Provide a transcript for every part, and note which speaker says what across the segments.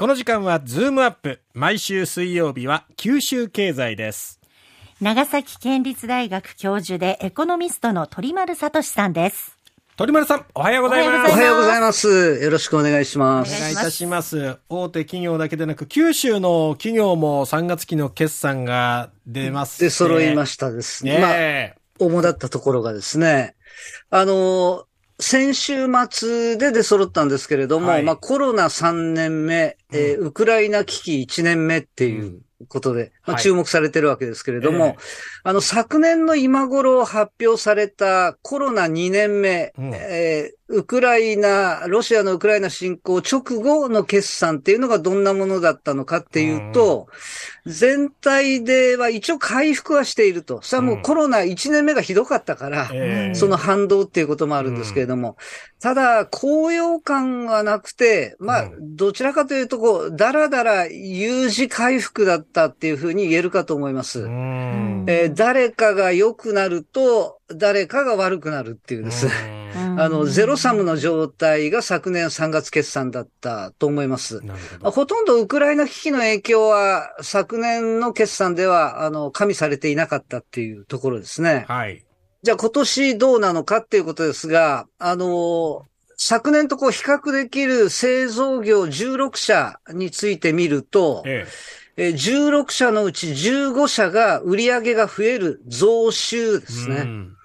Speaker 1: この時間はズームアップ。毎週水曜日は九州経済です。
Speaker 2: 長崎県立大学教授でエコノミストの鳥丸聡さんです。
Speaker 1: 鳥丸さん、おはようございます。
Speaker 2: おはようございます
Speaker 3: ようございます。よろしくお願いします。
Speaker 1: お願いいたします。大手企業だけでなく、九州の企業も3月期の決算が出ます。
Speaker 3: で、揃いま
Speaker 1: し
Speaker 3: したです
Speaker 1: ね。
Speaker 3: ね。まあ、
Speaker 1: え。
Speaker 3: 主だったところがですね、あの、先週末で出揃ったんですけれども、
Speaker 1: はい。
Speaker 3: まあコロナ3年目、えーウクライナ危機1年目っていうことで、まあ、
Speaker 1: はい。
Speaker 3: 注目されてるわけですけれども、
Speaker 1: ええ。
Speaker 3: あの、昨年の今頃発表されたコロナ2年目、
Speaker 1: うん。
Speaker 3: えーウクライナ、ロシアのウクライナ侵攻直後の決算っていうのがどんなものだったのかっていうと、全体では一応回復はしていると。それはもうコロナ1年目がひどかったから、
Speaker 1: ええ
Speaker 3: その反動っていうこともあるんですけれども、ただ、高揚感はなくて、まあ
Speaker 1: う、
Speaker 3: どちらかというと、こう、だらだら U 字回復だったっていうふうに言えるかと思います。
Speaker 1: うん。
Speaker 3: えー誰かが良くなると、誰かが悪くなるっていうですね。あの、ゼロサムの状態が昨年3月決算だったと思います。
Speaker 1: ほど。
Speaker 3: ほとんどウクライナ危機の影響は昨年の決算では、あの、加味されていなかったっていうところですね。
Speaker 1: はい。
Speaker 3: じゃあ今年どうなのかっていうことですが、あの、昨年とこう比較できる製造業16社について見ると、
Speaker 1: え
Speaker 3: えー16社のうち15社が売り上げが増える増収で
Speaker 1: え。
Speaker 3: すね。
Speaker 1: うん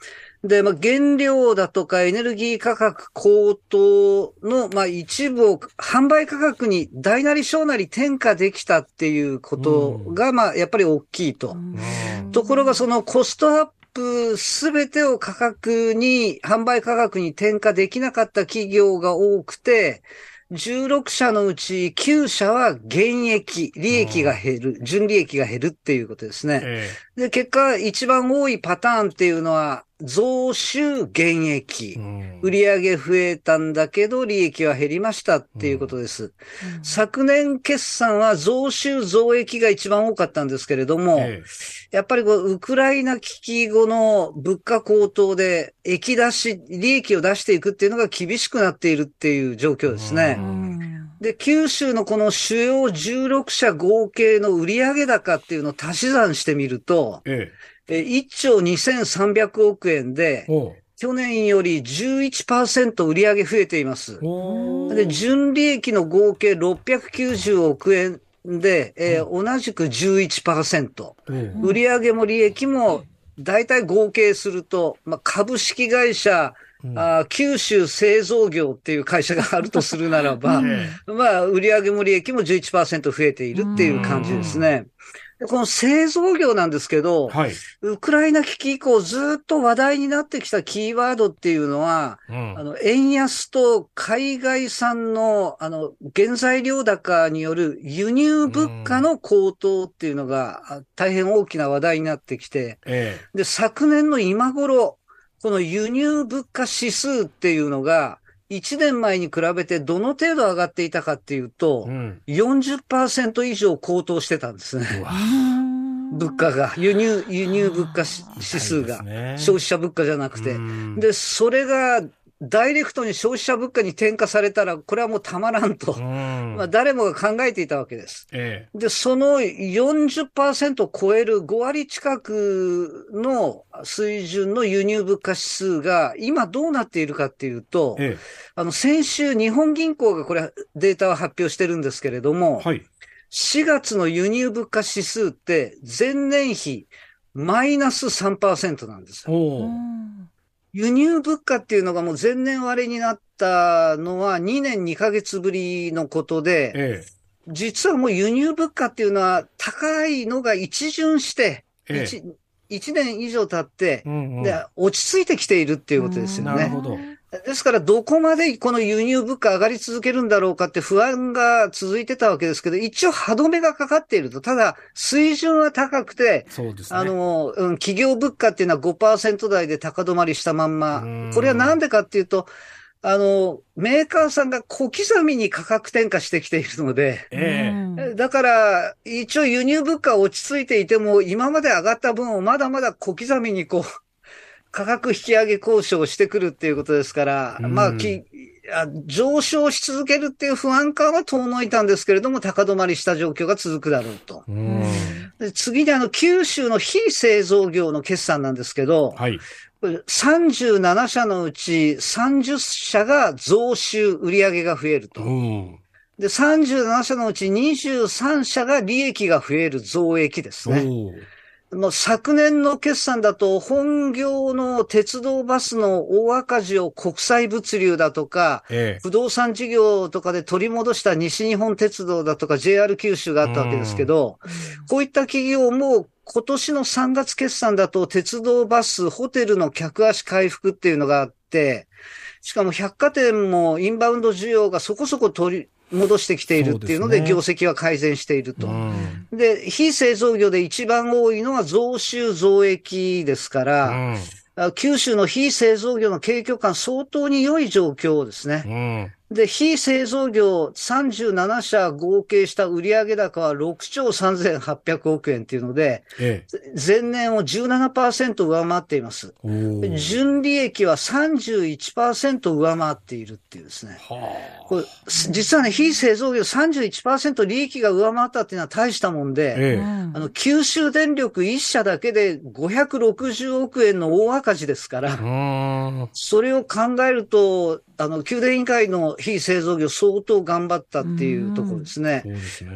Speaker 3: で、まあ、原料だとかエネルギー価格高騰の、まあ、一部を販売価格に大なり小なり転嫁できたっていうことが、まあ、やっぱり大きいと。
Speaker 1: うん。
Speaker 3: ところがそのコストアップすべてを価格に、販売価格に転嫁できなかった企業が多くて、16社のうち9社は減益、利益が減る、純利益が減るっていうことですね。
Speaker 1: え
Speaker 3: で、結果、一番多いパターンっていうのは、増収減益
Speaker 1: え。う。ん
Speaker 3: 売上増えたんだけど、利益は減りましたっていうことです。昨年決算は増収増益が一番多かったんですけれども、
Speaker 1: え
Speaker 3: やっぱりこう、ウクライナ危機後の物価高騰で、益出し、利益を出していくっていうのが厳しくなっているっていう状況ですね。で、九州のこの主要16社合計の売上高っていうのを足し算してみると、
Speaker 1: え。え
Speaker 3: え1兆2300億円で去年より11%売上増えています。で、純利益の合計690億円で、えー同じく11%。
Speaker 1: おう
Speaker 3: 売上も利益も、だいたい合計すると、まあ、株式会社、
Speaker 1: うん。
Speaker 3: あー九州製造業っていう会社があるとするならば、
Speaker 1: え
Speaker 3: まあ、売上も利益も11%増えているっていう感じですね。でこの製造業なんですけど、
Speaker 1: はい。
Speaker 3: ウクライナ危機以降ずっと話題になってきたキーワードっていうのは、
Speaker 1: うん
Speaker 3: あの、円安と海外産の、あの、原材料高による輸入物価の高騰っていうのが、あ大変大きな話題になってきて、
Speaker 1: え
Speaker 3: で、昨年の今頃、この輸入物価指数っていうのが、1年前に比べてどの程度上がっていたかっていうと
Speaker 1: え。う、ん。
Speaker 3: 40%以上高騰してたんですね。物価が、輸入、輸入物価指指数が、消費者物価じゃなくて。
Speaker 1: で、
Speaker 3: で、それが、ダイレクトに消費者物価に転嫁されたら、これはもうたまらんと
Speaker 1: う。ん
Speaker 3: まあ、誰もが考えていたわけです。
Speaker 1: え
Speaker 3: で、その40%を超える5割近くの水準の輸入物価指数が今どうなっているかっていうと
Speaker 1: え。、え
Speaker 3: あの、先週日本銀行がこれデータを発表してるんですけれども
Speaker 1: え。、はい。
Speaker 3: 4月の輸入物価指数って前年比マイナス3%なんですよ。輸入物価っていうのがもう前年割れになったのは2年2ヶ月ぶりのことで、
Speaker 1: え
Speaker 3: 実はもう輸入物価っていうのは高いのが一巡して、
Speaker 1: え。ええ。
Speaker 3: 一一年以上経って、
Speaker 1: うんうん
Speaker 3: で落ち着いてきているっていうことですよね。
Speaker 1: なるほど。
Speaker 3: ですから、どこまでこの輸入物価上がり続けるんだろうかって不安が続いてたわけですけど、一応歯止めがかかっていると。ただ、水準は高くて、
Speaker 1: そうですね。
Speaker 3: あの、うん、企業物価っていうのは5%台で高止まりしたまんま
Speaker 1: うん。
Speaker 3: これはなんでかっていうと、あの、メーカーさんが小刻みに価格転嫁してきているので、
Speaker 1: ええ。
Speaker 3: だから、一応輸入物価は落ち着いていても、今まで上がった分をまだまだ小刻みにこう、価格引き上げ交渉をしてくるっていうことですから、
Speaker 1: うん
Speaker 3: まあ、き、上昇し続けるっていう不安感は遠のいたんですけれども、高止まりした状況が続くだろうと。で次にあの、九州の非製造業の決算なんですけど、はい、37社のうち30社が増収、売上が増えると。で、37社のうち23社が利益が増える増益ですね。もう昨年の決算だと、本業の鉄道バスの大赤字を国際物流だとか、ええ、不動産事業とかで取り戻した西日本鉄道だとか JR 九州があったわけですけど、こういった企業も今年の3月決算だと鉄道バス、ホテルの客足回復っていうのがあって、しかも百貨店もインバウンド需要がそこそこ取り、戻してきているっていうので、業績は改善していると。で、非製造業で一番多いのは増収増益ですから、九州の非製造業の景況感相当に良い状況ですね。で、非製造業37社合計した売上高は6兆3800億円っていうので、ええ、前年を17%上回っています。純利益は31%上回っているっていうですね。これ実はね、非製造業31%利益が上回ったっていうのは大したもんで、え、あの、九州電力1社だけで560億円の大赤字ですから、それを考えると、あの、宮殿委員会の非製造業相当頑張ったっていうところですね。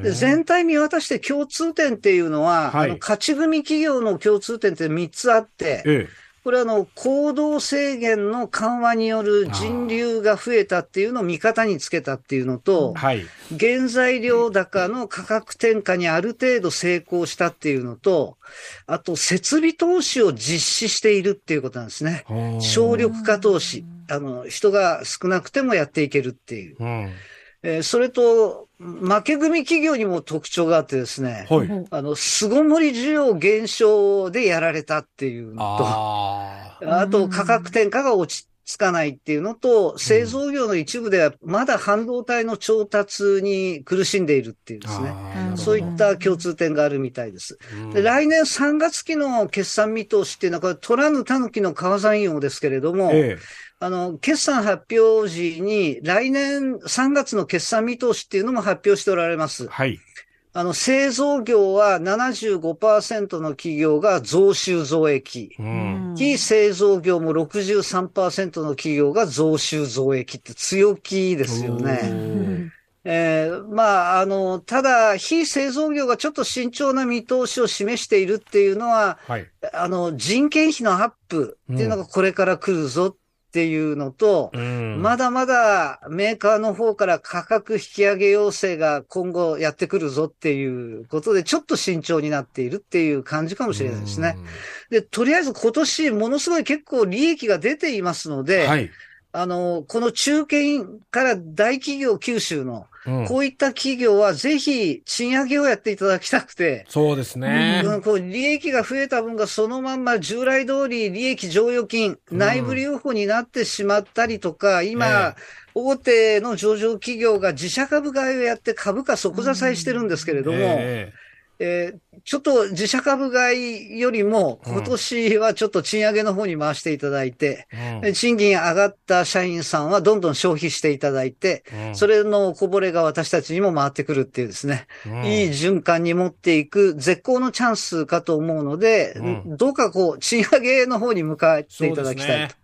Speaker 3: で、全体見渡して共通点っていうのは、はい、あの、勝ち組企業の共通点って3つあって、ええこれはあの、行動制限の緩和による人流が増えたっていうのを味方につけたっていうのと、はい、原材料高の価格転嫁にある程度成功したっていうのと、あと、設備投資を実施しているっていうことなんですね。省力化投資。あの、人が少なくてもやっていけるっていう。うん。えー、それと、負け組企業にも特徴があってですね、はい、あの、巣ごもり需要減少でやられたっていうのと、ああと価格転嫁が落ち着かないっていうのと、製造業の一部ではまだ半導体の調達に苦しんでいるっていうですね、そういった共通点があるみたいです。で来年3月期の決算見通しっていうのは、これ、取らぬ狸の川山用ですけれども、ええあの、決算発表時に、来年3月の決算見通しっていうのも発表しておられます。はい。あの、製造業は75%の企業が増収増益。うん、非製造業も63%の企業が増収増益って強気ですよね。えー、まあ、あの、ただ、非製造業がちょっと慎重な見通しを示しているっていうのは、はい、あの、人件費のアップっていうのがこれから来るぞっていうのと、うん、まだまだメーカーの方から価格引き上げ要請が今後やってくるぞっていうことで、ちょっと慎重になっているっていう感じかもしれないですね。うん、で、とりあえず今年ものすごい結構利益が出ていますので、はい、あの、この中堅から大企業九州の、こういった企業はぜひ賃上げをやっていただきたくて。
Speaker 1: そうですね。
Speaker 3: うん、こう利益が増えた分がそのまんま従来通り利益剰余金、内部留保になってしまったりとか、今、大手の上場企業が自社株買いをやって株価底支えしてるんですけれども、えーえー、ちょっと自社株買いよりも、今年はちょっと賃上げの方に回していただいて、うん、賃金上がった社員さんはどんどん消費していただいて、うん、それのこぼれが私たちにも回ってくるっていうですね、うん、いい循環に持っていく絶好のチャンスかと思うので、どうかこう、賃上げの方に向かっていただきたいと。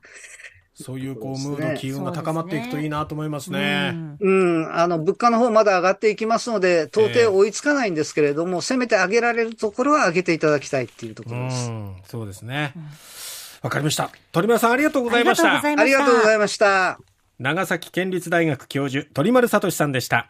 Speaker 1: そういうこう、ムード、機運が高まっていくといいなと思いますね。
Speaker 3: うん、あの、物価の方まだ上がっていきますので、到底追いつかないんですけれども、えー、せめて上げられるところは上げていただきたいっていうところです。う
Speaker 1: そうですね。わ、かりました。鳥丸さんありがとうございました。
Speaker 3: ありがとうございました。
Speaker 1: 長崎県立大学教授、鳥丸聡さんでした。